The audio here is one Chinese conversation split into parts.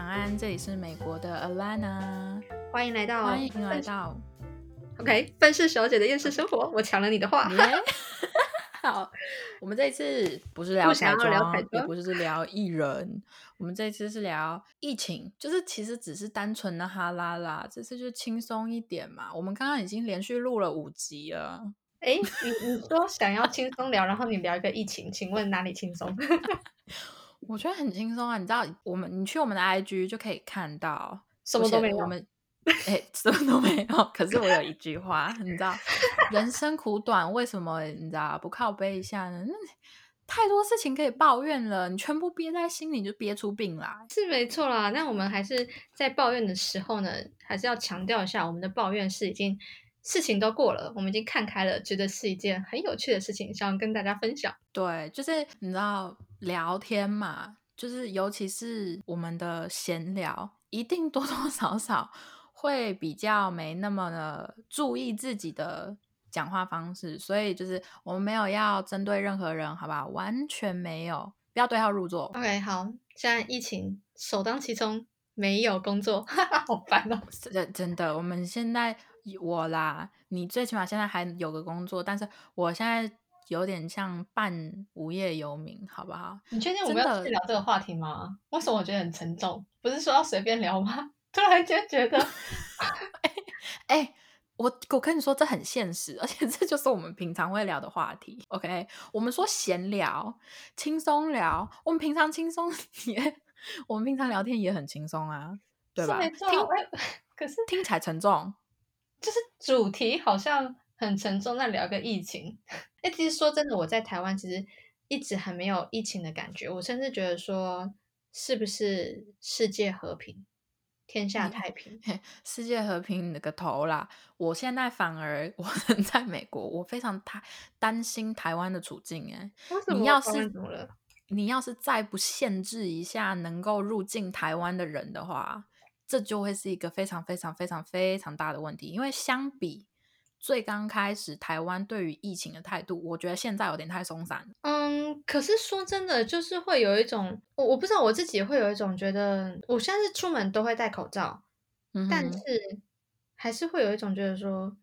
晚安，这里是美国的 Alana，欢迎来到欢迎来到 OK 分饰小姐的厌世生活。我抢了你的话，耶 好，我们这一次不是聊不想彩要聊彩妆，也不是聊艺人，我们这一次是聊疫情，就是其实只是单纯的哈拉啦，这次就轻松一点嘛。我们刚刚已经连续录了五集了，哎，你你说想要轻松聊，然后你聊一个疫情，请问哪里轻松？我觉得很轻松啊。你知道，我们你去我们的 IG 就可以看到，什么都没有我们哎、什么都没有。可是我有一句话，你知道，人生苦短，为什么你知道不靠背一下呢？那太多事情可以抱怨了，你全部憋在心里，就憋出病来。是没错啦。那我们还是在抱怨的时候呢，还是要强调一下，我们的抱怨是已经事情都过了，我们已经看开了，觉得是一件很有趣的事情，想跟大家分享。对，就是你知道聊天嘛，就是尤其是我们的闲聊，一定多多 少少会比较没那么的注意自己的讲话方式，所以就是我们没有要针对任何人，好不好？完全没有，不要对号入座。OK，好，现在疫情首当其冲，没有工作，哈哈，好烦哦。真真的，我们现在我啦，你最起码现在还有个工作，但是我现在有点像半无业游民，好不好？你确定我们要去聊这个话题吗？为什么我觉得很沉重？不是说要随便聊吗？突然间觉得，哎、我我跟你说，这很现实，而且这就是我们平常会聊的话题。OK，我们说闲聊、轻松聊，我们平常轻松 也，我们平常聊天也很轻松啊，对吧？没错啊听可是听起来沉重，就是主题好像很沉重，那聊个疫情。哎，其实说真的，我在台湾其实一直很没有疫情的感觉，我甚至觉得说，是不是世界和平、天下太 平？世界和平你的个头啦！我现在反而 我人在美国，我非常担担心台湾的处境、哎，你要是怎么了？你要是再不限制一下能够入境台湾的人的话，这就会是一个非常非常非常非常大的问题。因为相比最刚开始台湾对于疫情的态度，我觉得现在有点太松散了。嗯，可是说真的，就是会有一种，我我不知道我自己会有一种觉得，我现在是出门都会戴口罩，嗯但，是还是会有一种觉得说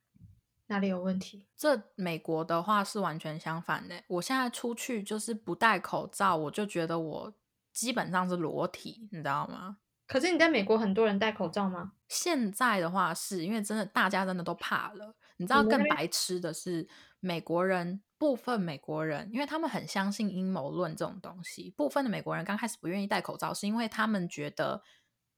哪里有问题。这美国的话是完全相反的。我现在出去就是不戴口罩，我就觉得我基本上是裸体，你知道吗？可是你在美国很多人戴口罩吗？现在的话是因为真的大家真的都怕了，你知道更白痴的是美国人，部分美国人，因为他们很相信阴谋论这种东西，部分的美国人刚开始不愿意戴口罩，是因为他们觉得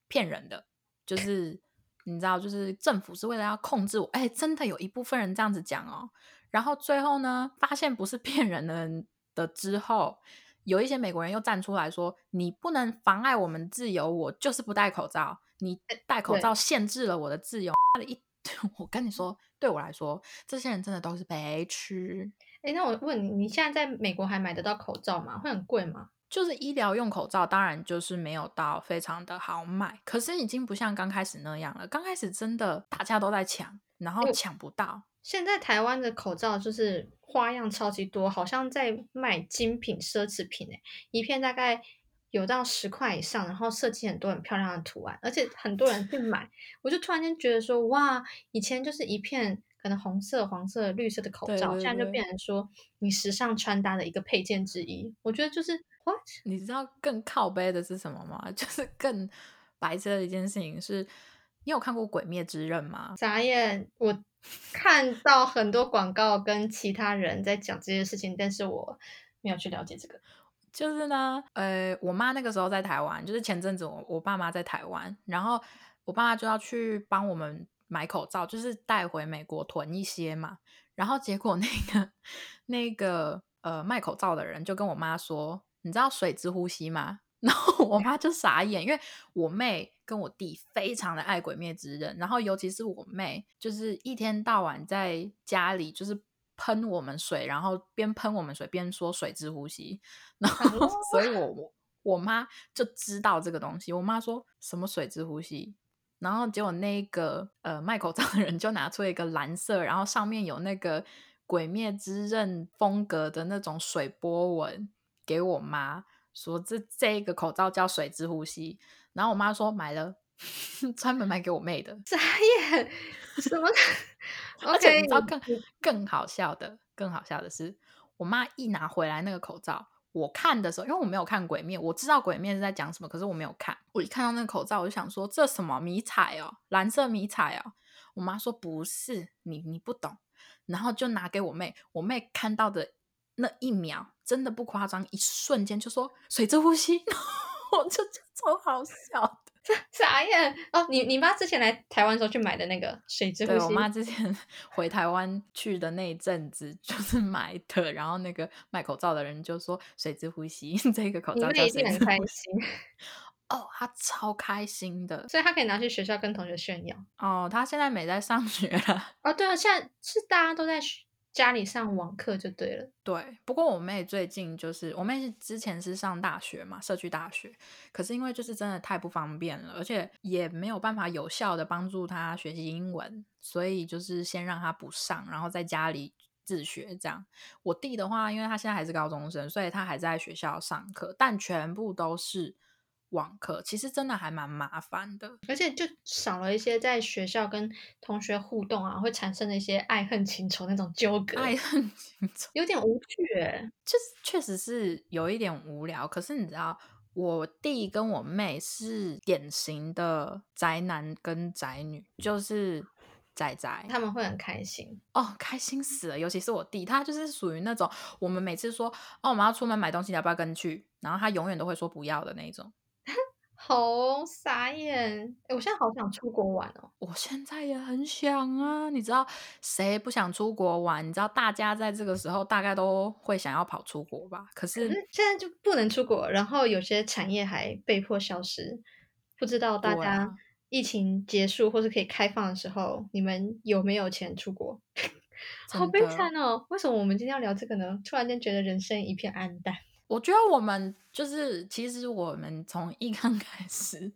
骗人的，就是你知道，就是政府是为了要控制我，哎，真的有一部分人这样子讲哦，然后最后呢，发现不是骗人的的之后。有一些美国人又站出来说：“你不能妨碍我们自由，我就是不戴口罩。你戴口罩限制了我的自由。”一，我跟你说，对我来说，这些人真的都是白痴。哎，那我问你，你现在在美国还买得到口罩吗？会很贵吗？就是医疗用口罩，当然就是没有到非常的好买，可是已经不像刚开始那样了。刚开始真的大家都在抢，然后我抢不到。现在台湾的口罩就是花样超级多，好像在卖精品奢侈品诶，一片大概有到十块以上，然后设计很多很漂亮的图案，而且很多人去买。我就突然间觉得说，哇，以前就是一片可能红色、黄色、绿色的口罩，对对对现在就变成说你时尚穿搭的一个配件之一。我觉得就是 what？你知道更靠背的是什么吗？就是更白痴的一件事情是，你有看过《鬼灭之刃》吗？眨眼，我看到很多广告跟其他人在讲这些事情，但是我没有去了解这个。就是呢，呃，我妈那个时候在台湾，就是前阵子我我爸妈在台湾，然后我爸妈就要去帮我们买口罩，就是带回美国囤一些嘛。然后结果那个那个呃卖口罩的人就跟我妈说：“你知道水之呼吸吗？” 然后我妈就傻眼，因为我妹跟我弟非常的爱《鬼灭之刃》，然后尤其是我妹，就是一天到晚在家里就是喷我们水，然后边喷我们水边说水之呼吸，然后哦所以我我我妈就知道这个东西。我妈说什么水之呼吸，然后结果那个呃卖口罩的人就拿出一个蓝色，然后上面有那个《鬼灭之刃》风格的那种水波纹给我妈，说这这个口罩叫水之呼吸。然后我妈说买了，专门买给我妹的。傻眼，什么 而且你知道更更好笑的，更好笑的是，我妈一拿回来那个口罩，我看的时候，因为我没有看《鬼面》，我知道《鬼面》是在讲什么，可是我没有看。我一看到那个口罩，我就想说，这什么迷彩哦，蓝色迷彩哦。我妈说不是，你你不懂，然后就拿给我妹，我妹看到的那一秒，真的不夸张，一瞬间就说水之呼吸，我就觉得超好笑。傻眼哦！你你妈之前来台湾时候去买的那个水之呼吸，对我妈之前 回台湾去的那一阵子，就是买的，然后那个卖口罩的人就说“水之呼吸” 这个口罩叫水之呼吸开心，哦，她超开心的所以她可以拿去学校跟同学炫耀。哦，她现在没在上学了。哦，对啊，现在是大家都在学家里上网课就对了。对，不过我妹最近就是我妹是之前是上大学嘛，社区大学，可是因为就是真的太不方便了，而且也没有办法有效的帮助她学习英文，所以就是先让她不上，然后在家里自学这样。我弟的话，因为他现在还是高中生，所以他还在学校上课，但全部都是网课，其实真的还蛮麻烦的。而且就少了一些在学校跟同学互动啊，会产生的一些爱恨情仇那种纠葛，爱恨情仇。有点无趣欸。就是确实是有一点无聊，可是你知道，我弟跟我妹是典型的宅男跟宅女，就是宅宅他们会很开心。哦，开心死了。尤其是我弟，他就是属于那种我们每次说哦我们要出门买东西，你要不要跟去？然后他永远都会说不要的那种。好傻眼！哎我现在好想出国玩哦。我现在也很想啊，你知道谁不想出国玩？你知道大家在这个时候大概都会想要跑出国吧？可可是是现在就不能出国，然后有些产业还被迫消失。不知道大家疫情结束或是可以开放的时候，你们有没有钱出国？好悲惨哦！为什么我们今天要聊这个呢？突然间觉得人生一片暗淡。我觉得我们就是，其实我们从一刚 开始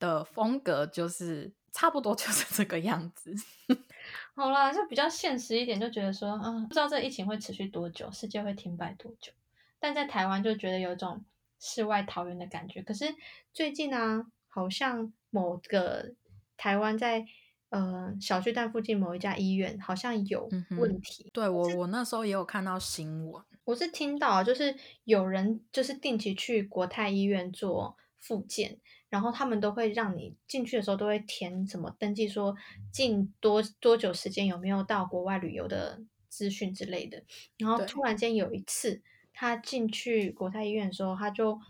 的风格就是差不多就是这个样子。好啦，就比较现实一点，就觉得说，嗯，不知道这疫情会持续多久，世界会停摆多久。但在台湾就觉得有一种世外桃源的感觉。可是最近呢、好像某个台湾在呃小巨蛋附近某一家医院好像有问题。对我，我那时候也有看到新闻，我是听到，就是有人就是定期去国泰医院做复健，然后他们都会让你进去的时候都会填什么登记，说近多多久时间有没有到国外旅游的资讯之类的。然后突然间有一次，他进去国泰医院的时候，他就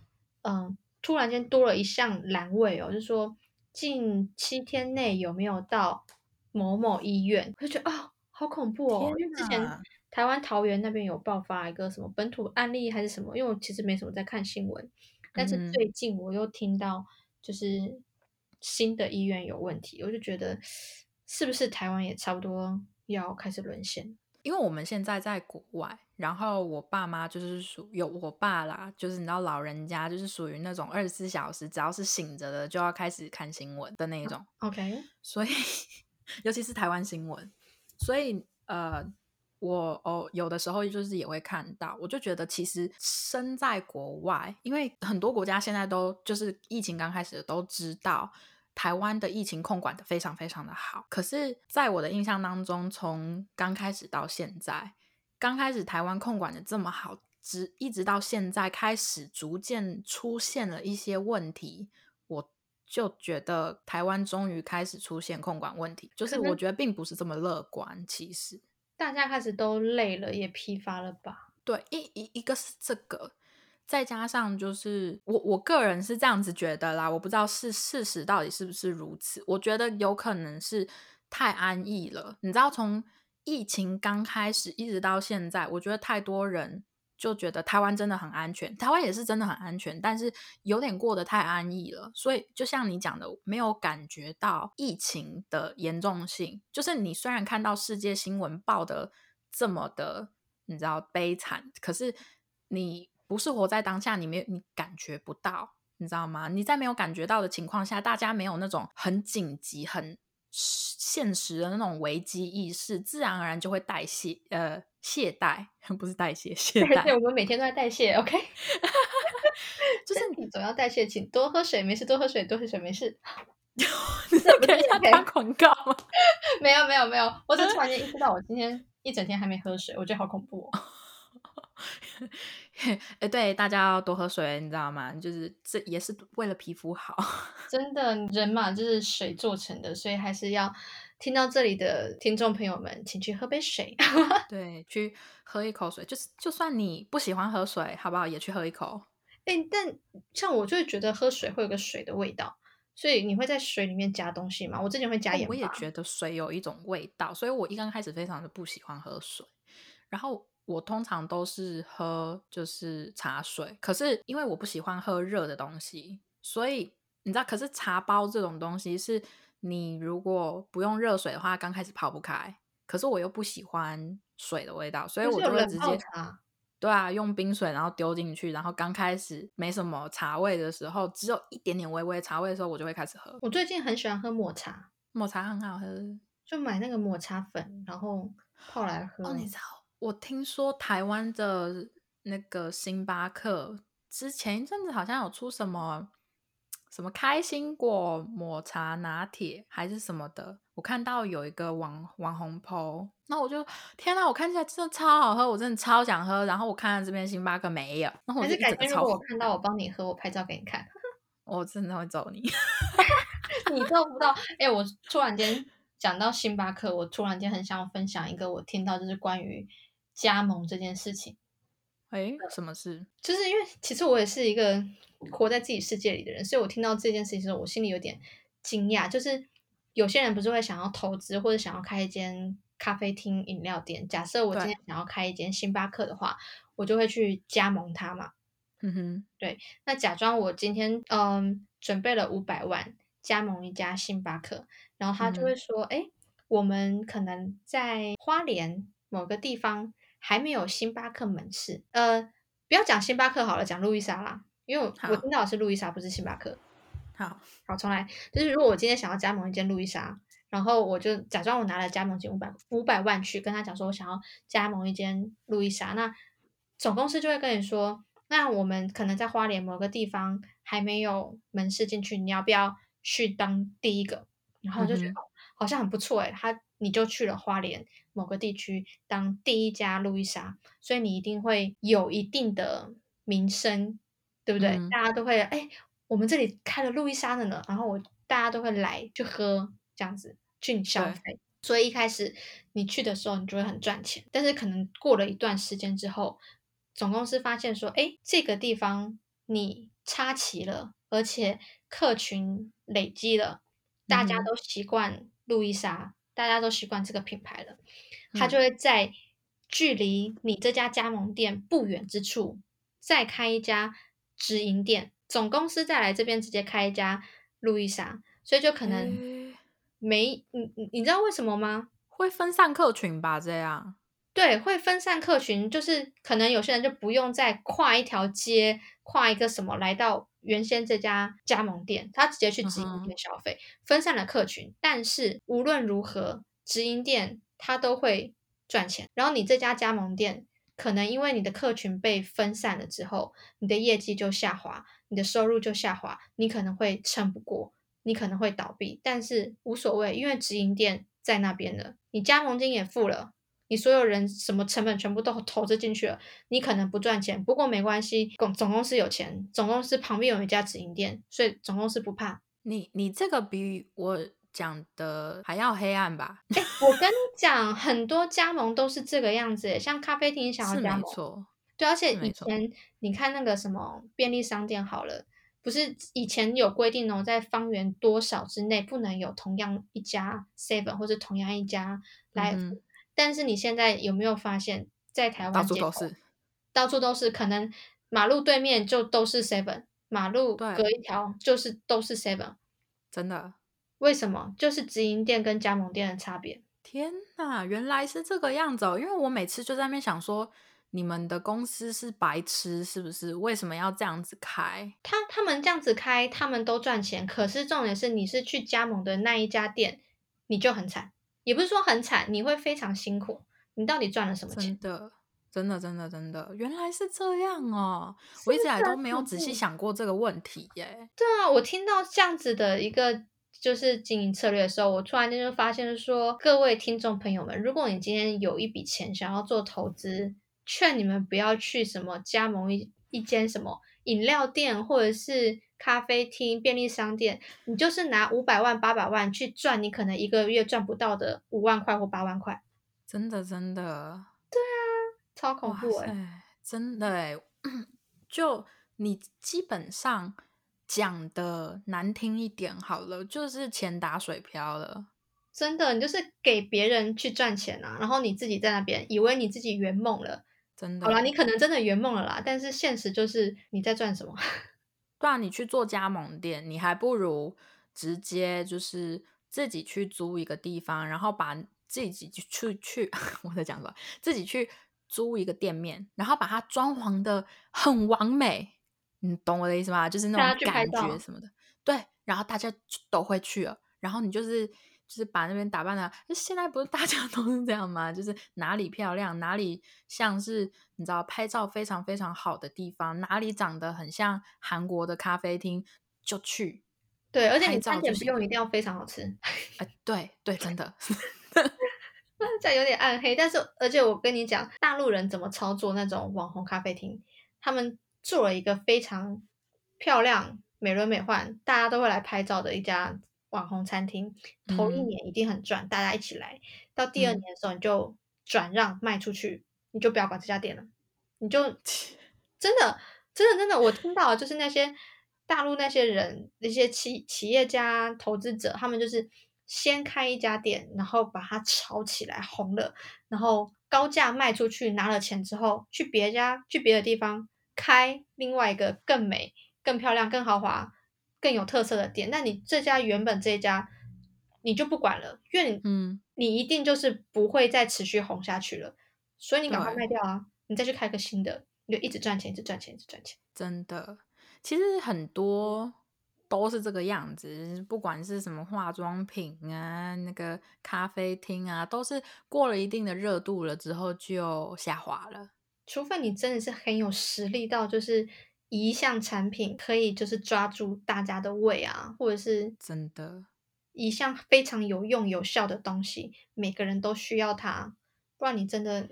嗯、突然间多了一项栏位哦，就是说近七天内有没有到某某医院，我就觉得哦，好恐怖哦，因为之前哪台湾桃园那边有爆发一个什么本土案例还是什么，因为我其实没什么在看新闻，但是嗯最近我又听到就是新的医院有问题，我就觉得是不是台湾也差不多要开始沦陷？因为我们现在在国外，然后我爸妈就是属有我爸啦，就是你知道老人家就是属于那种二十四小时只要是醒着的就要开始看新闻的那一种，OK，所以 尤其是台湾新闻，所以呃，我哦有的时候就是也会看到，我就觉得其实身在国外，因为很多国家现在都就是疫情刚开始都知道。台湾的疫情控管的非常非常的好，可是在我的印象当中，从刚开始到现在，刚开始台湾控管的这么好，直一直到现在开始逐渐出现了一些问题，我就觉得台湾终于开始出现控管问题，就是我觉得并不是这么乐观。其实，大家开始都累了，也疲乏了吧？对一一一个是这个，再加上就是我我个人是这样子觉得啦，我不知道是事实到底是不是如此。我觉得有可能是太安逸了，你知道，从疫情刚开始一直到现在，我觉得太多人就觉得台湾真的很安全，台湾也是真的很安全，但是有点过得太安逸了。所以就像你讲的，没有感觉到疫情的严重性。就是你虽然看到世界新闻报的这么的，你知道悲惨，可是你不是活在当下，你没有你感觉不到。你知道吗？你在没有感觉到的情况下，大家没有那种很紧急、很现实的那种危机意识，自然而然就会代谢呃懈怠，不是代谢懈怠对，。我们每天都在代谢，OK？就是你总要代谢，请多喝水，没事多喝水，多喝水没事。你在给人家打广告吗？没有没有没有，我只突然间意识到，我今天一整天还没喝水，我觉得好恐怖哦。哎，对，大家要多喝水，你知道吗？就是这也是为了皮肤好。真的，人嘛就是水做成的，所以还是要听到这里的听众朋友们，请去喝杯水。对，去喝一口水，就是就算你不喜欢喝水，好不好？也去喝一口。哎，但像我就会觉得喝水会有个水的味道，所以你会在水里面加东西吗？我之前会加盐我也觉得水有一种味道，所以我一刚开始非常的不喜欢喝水，然后。我通常都是喝就是茶水，可是因为我不喜欢喝热的东西，所以你知道，可是茶包这种东西是你如果不用热水的话，刚开始泡不开。可是我又不喜欢水的味道，所以我就会直接对啊，用冰水然后丢进去，然后刚开始没什么茶味的时候，只有一点点微微茶味的时候，我就会开始喝。我最近很喜欢喝抹茶，抹茶很好喝，就买那个抹茶粉，然后泡来喝。哦，你知道。我听说台湾的那个星巴克之前一阵子好像有出什么什么开心果抹茶拿铁还是什么的，我看到有一个网网红 PO，那我就天呐，我看起来真的超好喝，我真的超想喝。然后我看到这边星巴克没有，然后我就改天如果我看到我帮你喝，我拍照给你看，我真的会揍你，你做不到。哎，我突然间讲到星巴克，我突然间很想分享一个我听到就是关于。加盟这件事情，哎，什么事？就是因为其实我也是一个活在自己世界里的人，所以我听到这件事情的时候，我心里有点惊讶。就是有些人不是会想要投资或者想要开一间咖啡厅、饮料店。假设我今天想要开一间星巴克的话，我就会去加盟它嘛。嗯哼，对。那假装我今天嗯准备了五百万加盟一家星巴克，然后他就会说：“哎，我们可能在花莲某个地方。”还没有星巴克门市，呃，不要讲星巴克好了，讲路易莎啦，因为我我听到的是路易莎，不是星巴克。好，好，重来，就是如果我今天想要加盟一间路易莎，然后我就假装我拿了加盟金五百五百万去跟他讲说，我想要加盟一间路易莎，那总公司就会跟你说，那我们可能在花莲某个地方还没有门市进去，你要不要去当第一个？然后就觉得好像很不错诶，他你就去了花莲。某个地区当第一家路易莎，所以你一定会有一定的名声，对不对？大家都会哎，我们这里开了路易莎的呢，然后我大家都会来去喝这样子去消费。所以一开始你去的时候，你就会很赚钱。但是可能过了一段时间之后，总公司发现说，哎，这个地方你插旗了，而且客群累积了，大家都习惯路易莎，大家都习惯这个品牌了。他就会在距离你这家加盟店不远之处再开一家直营店，总公司再来这边直接开一家路易莎，所以就可能没你你你知道为什么吗？会分散客群吧？这样对，会分散客群，就是可能有些人就不用再跨一条街，跨一个什么来到原先这家加盟店，他直接去直营店消费，分散了客群。但是无论如何，直营店。他都会赚钱，然后你这家加盟店可能因为你的客群被分散了之后，你的业绩就下滑，你的收入就下滑，你可能会撑不过，你可能会倒闭，但是无所谓，因为直营店在那边了，你加盟金也付了，你所有人什么成本全部都投资进去了，你可能不赚钱，不过没关系，总总公司有钱，总公司旁边有一家直营店，所以总公司不怕。你你这个比我。讲的还要黑暗吧？哎，我跟你讲，很多加盟都是这个样子，像咖啡厅想要加盟，对，而且以前你看那个什么便利商店好了，不是以前有规定哦，在方圆多少之内不能有同样一家 seven 或者同样一家 life，但是你现在有没有发现，在台湾到处都是，到处都是，可能马路对面就都是 seven，马路隔一条就是都是 seven，真的。为什么？就是直营店跟加盟店的差别。天哪，原来是这个样子哦！因为我每次就在那边想说，你们的公司是白痴是不是？为什么要这样子开？他他们这样子开，他们都赚钱。可是重点是，你是去加盟的那一家店，你就很惨。也不是说很惨，你会非常辛苦。你到底赚了什么钱？真的，真的，真的，真的，原来是这样哦！我一直以来都没有仔细想过这个问题耶。对啊，我听到这样子的一个就是经营策略的时候，我突然间就发现说，各位听众朋友们，如果你今天有一笔钱想要做投资，劝你们不要去什么加盟一一间什么饮料店或者是咖啡厅、便利商店，你就是拿五百万、八百万去赚，你可能一个月赚不到的五万块或八万块。真的，真的。对啊，超恐怖哎、哎，真的哎，就你基本上讲的难听一点好了，就是钱打水漂了。真的，你就是给别人去赚钱啊，然后你自己在那边以为你自己圆梦了。真的，好啦，你可能真的圆梦了啦，但是现实就是你在赚什么？对啊，你去做加盟店，你还不如直接就是自己去租一个地方，然后把自己去去，我在讲什么？自己去租一个店面，然后把它装潢的很完美，你懂我的意思吗？就是那种感觉什么的，对，然后大家都会去了，然后你就是。就是把那边打扮的，现在不是大家 都是这样吗？就是哪里漂亮，哪里像是你知道拍照非常非常好的地方，哪里长得很像韩国的咖啡厅，就去。对，而且你餐点不用一定要非常好吃，哎、对对，真的，这样有点暗黑。但是，而且我跟你讲，大陆人怎么操作那种网红咖啡厅，他们做了一个非常漂亮、美轮美奂，大家都会来拍照的一家网红餐厅。头一嗯年一定很赚，大家一起来。到第二嗯年的时候，你就转让卖出去，你就不要管这家店了，你就真的真的真的，我听到就是那些大陆那些人，那些企企业家、投资者，他们就是先开一家店，然后把它炒起来红了，然后高价卖出去，拿了钱之后，去别家去别的地方开另外一个更美、更漂亮、更豪华、更有特色的店。那你这家原本这一家你就不管了，因为你嗯，你一定就是不会再持续红下去了，所以你赶快卖掉啊，你再去开个新的，你就一直赚钱，一直赚钱，一直赚钱。真的，其实很多都是这个样子，不管是什么化妆品啊，那个咖啡厅啊，都是过了一定的热度了之后就下滑了。除非你真的是很有实力到，就是一项产品可以就是抓住大家的胃啊，或者是真的，一项非常有用有效的东西，每个人都需要它，不然你真的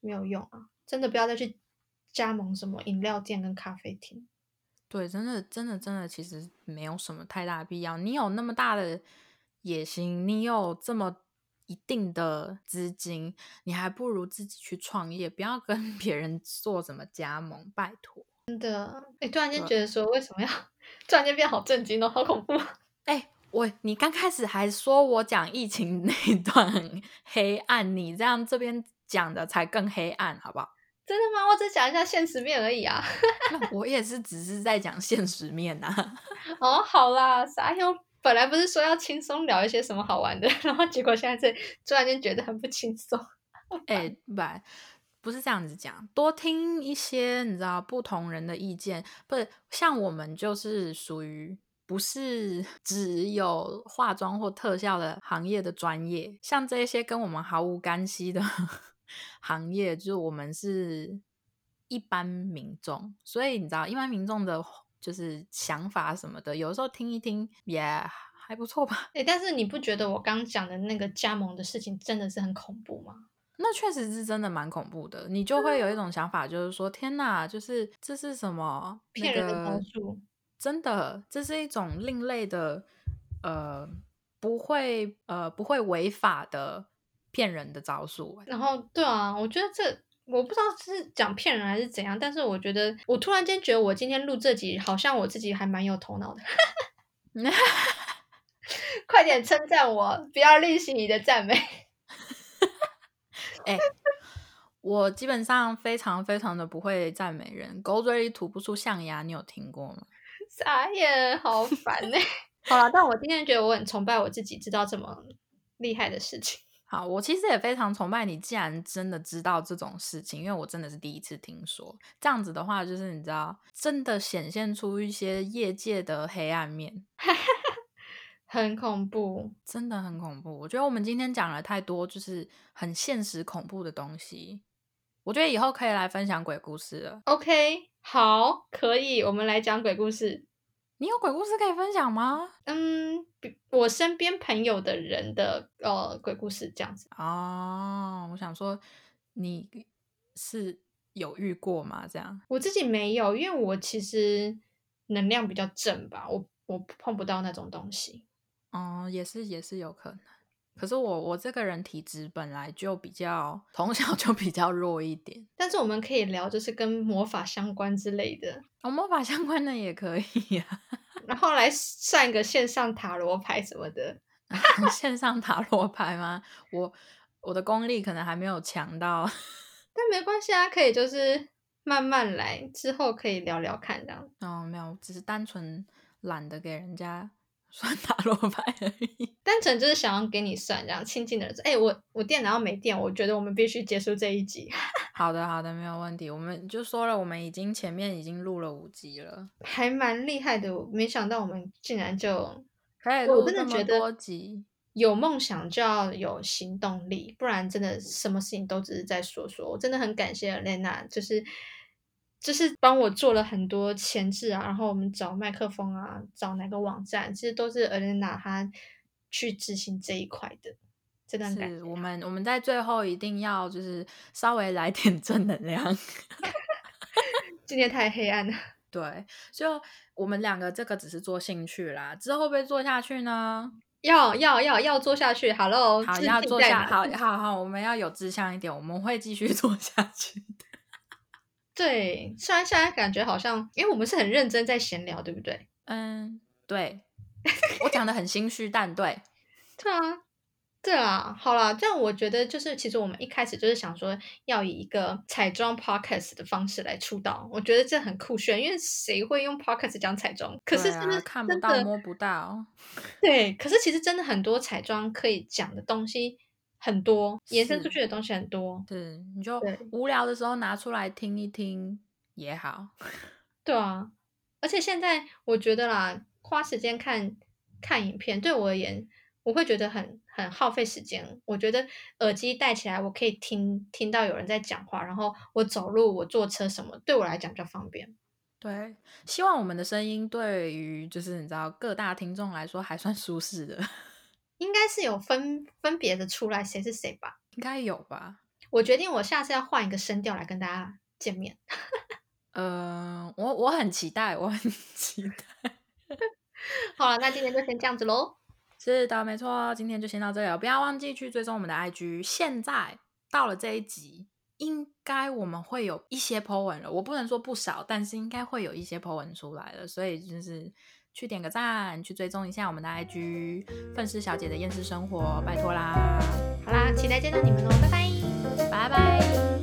没有用啊！真的不要再去加盟什么饮料店跟咖啡厅。对，真的，真的，真的，其实没有什么太大的必要。你有那么大的野心，你有这么一定的资金，你还不如自己去创业，不要跟 别人做什么加盟，拜托。哎，突然间对觉得说，为什么要突然间变好震惊哦，好恐怖！哎、我你刚开始还说我讲疫情 那一段很黑暗，你这样这边讲的才更黑暗，好不好？真的吗？我只讲一下现实面而已啊。那我也是只是在讲现实面啊。哦，好啦，傻妞，本来不是说要轻松聊一些什么好玩的，然后结果现在这突然间觉得很不轻松。哎、不，不是这样子讲，多听一些你知道不同人的意见，不是像我们就是属于不是 只有化妆或特效的行业的专业，像这些跟我们毫无干系的 行业，就是我们是一般民众，所以你知道一般民众的就是想法什么的，有时候听一听也还不错吧。哎，但是你不觉得我刚讲的那个加盟的事情真的是很恐怖吗？那确实是真的蛮恐怖的，你就会有一种想法，就是说，天哪，就是这是什么骗人的那个招数。真的，这是一种另类的，呃，不会呃不会违法的骗人的招数。欸然后，对啊，我觉得这我不知道是讲骗人还是怎样，但是我觉得我突然间觉得我今天录这集，好像我自己还蛮有头脑的。快点称赞我，不要吝惜你的赞美。哎、我基本上非常非常的不会赞美人，狗嘴里吐不出象牙，你有听过吗？傻眼，好烦呢、好了，但我今天觉得我很崇拜我自己，知道这么厉害的事情。好，我其实也非常崇拜你，既然真的知道这种事情，因为我真的是第一次听说。这样子的话，就是你知道，真的显现出一些业界的黑暗面，很恐怖，真的很恐怖。我觉得我们今天讲了太多，就是很现实恐怖的东西。我觉得以后可以来分享鬼故事了。OK，好，可以，我们来讲鬼故事。你有鬼故事可以分享吗？嗯，我身边朋友的人的呃鬼故事这样子。哦，我想说你是有遇过吗？这样我自己没有，因为我其实能量比较正吧，我我碰不到那种东西。哦，也是也是有可能。可是我我这个人体质本来就比较从小就比较弱一点，但是我们可以聊，就是跟魔法相关之类的，哦，魔法相关的也可以呀、然后来算一个线上塔罗牌什么的。线上塔罗牌吗？我我的功力可能还没有强到，但没关系啊，可以就是慢慢来，之后可以聊聊看这样。哦，没有，只是单纯懒得给人家算塔罗牌而已。单纯就是想要给你算，这样亲近的人说，哎、我我电脑要没电，我觉得我们必须结束这一集，好的，好的，没有问题。我们就说了，我们已经前面已经录了五集了，还蛮厉害的。我没想到我们竟然就可以我录这么真的觉得多集。有梦想就要有行动力，不然真的什么事情都只是在说说。我真的很感谢 Lena，就是就是帮我做了很多前置啊，然后我们找麦克风啊，找哪个网站，其实都是 Lena 她去执行这一块的，真的很感谢是我们我们在最后一定要就是稍微来点正能量。今天太黑暗了。对，就我们两个这个只是做兴趣啦，之后会不会做下去呢？要要要要做下去，Hello，好，要做下，好好好，我们要有志向一点，我们会继续做下去的。对，虽然现在感觉好像，因为我们是很认真在闲聊，对不对？嗯，对，我讲的很心虚，但对，对啊，对啊，好啦，这样我觉得就是，其实我们一开始就是想说要以一个彩妆 podcast 的方式来出道，我觉得这很酷炫，因为谁会用 podcast 讲彩妆？可是真的、啊、看不到摸不到，对，可是其实真的很多彩妆可以讲的东西很多，延伸出去的东西很多。对你就无聊的时候拿出来听一听也好。对啊，而且现在我觉得啦，花时间看看影片，对我而言，我会觉得很很耗费时间。我觉得耳机戴起来，我可以听听到有人在讲话，然后我走路、我坐车什么，对我来讲比较方便。对，希望我们的声音对于就是你知道各大听众来说还算舒适的，应该是有分分别的出来谁是谁吧。应该有吧？我决定我下次要换一个声调来跟大家见面。嗯、我我很期待，我很 期待。好了，那今天就先这样子喽。是的，没错，今天就先到这里了，不要忘记去追踪我们的 IG。现在到了这一集，应该我们会有一些 po 文了，我不能说不少，但是应该会有一些 po 文出来了，所以就是去点个赞，去追踪一下我们的 IG 愤世小姐的厌世生活。拜托啦，好啦，期待见到你们哦。拜拜，拜拜。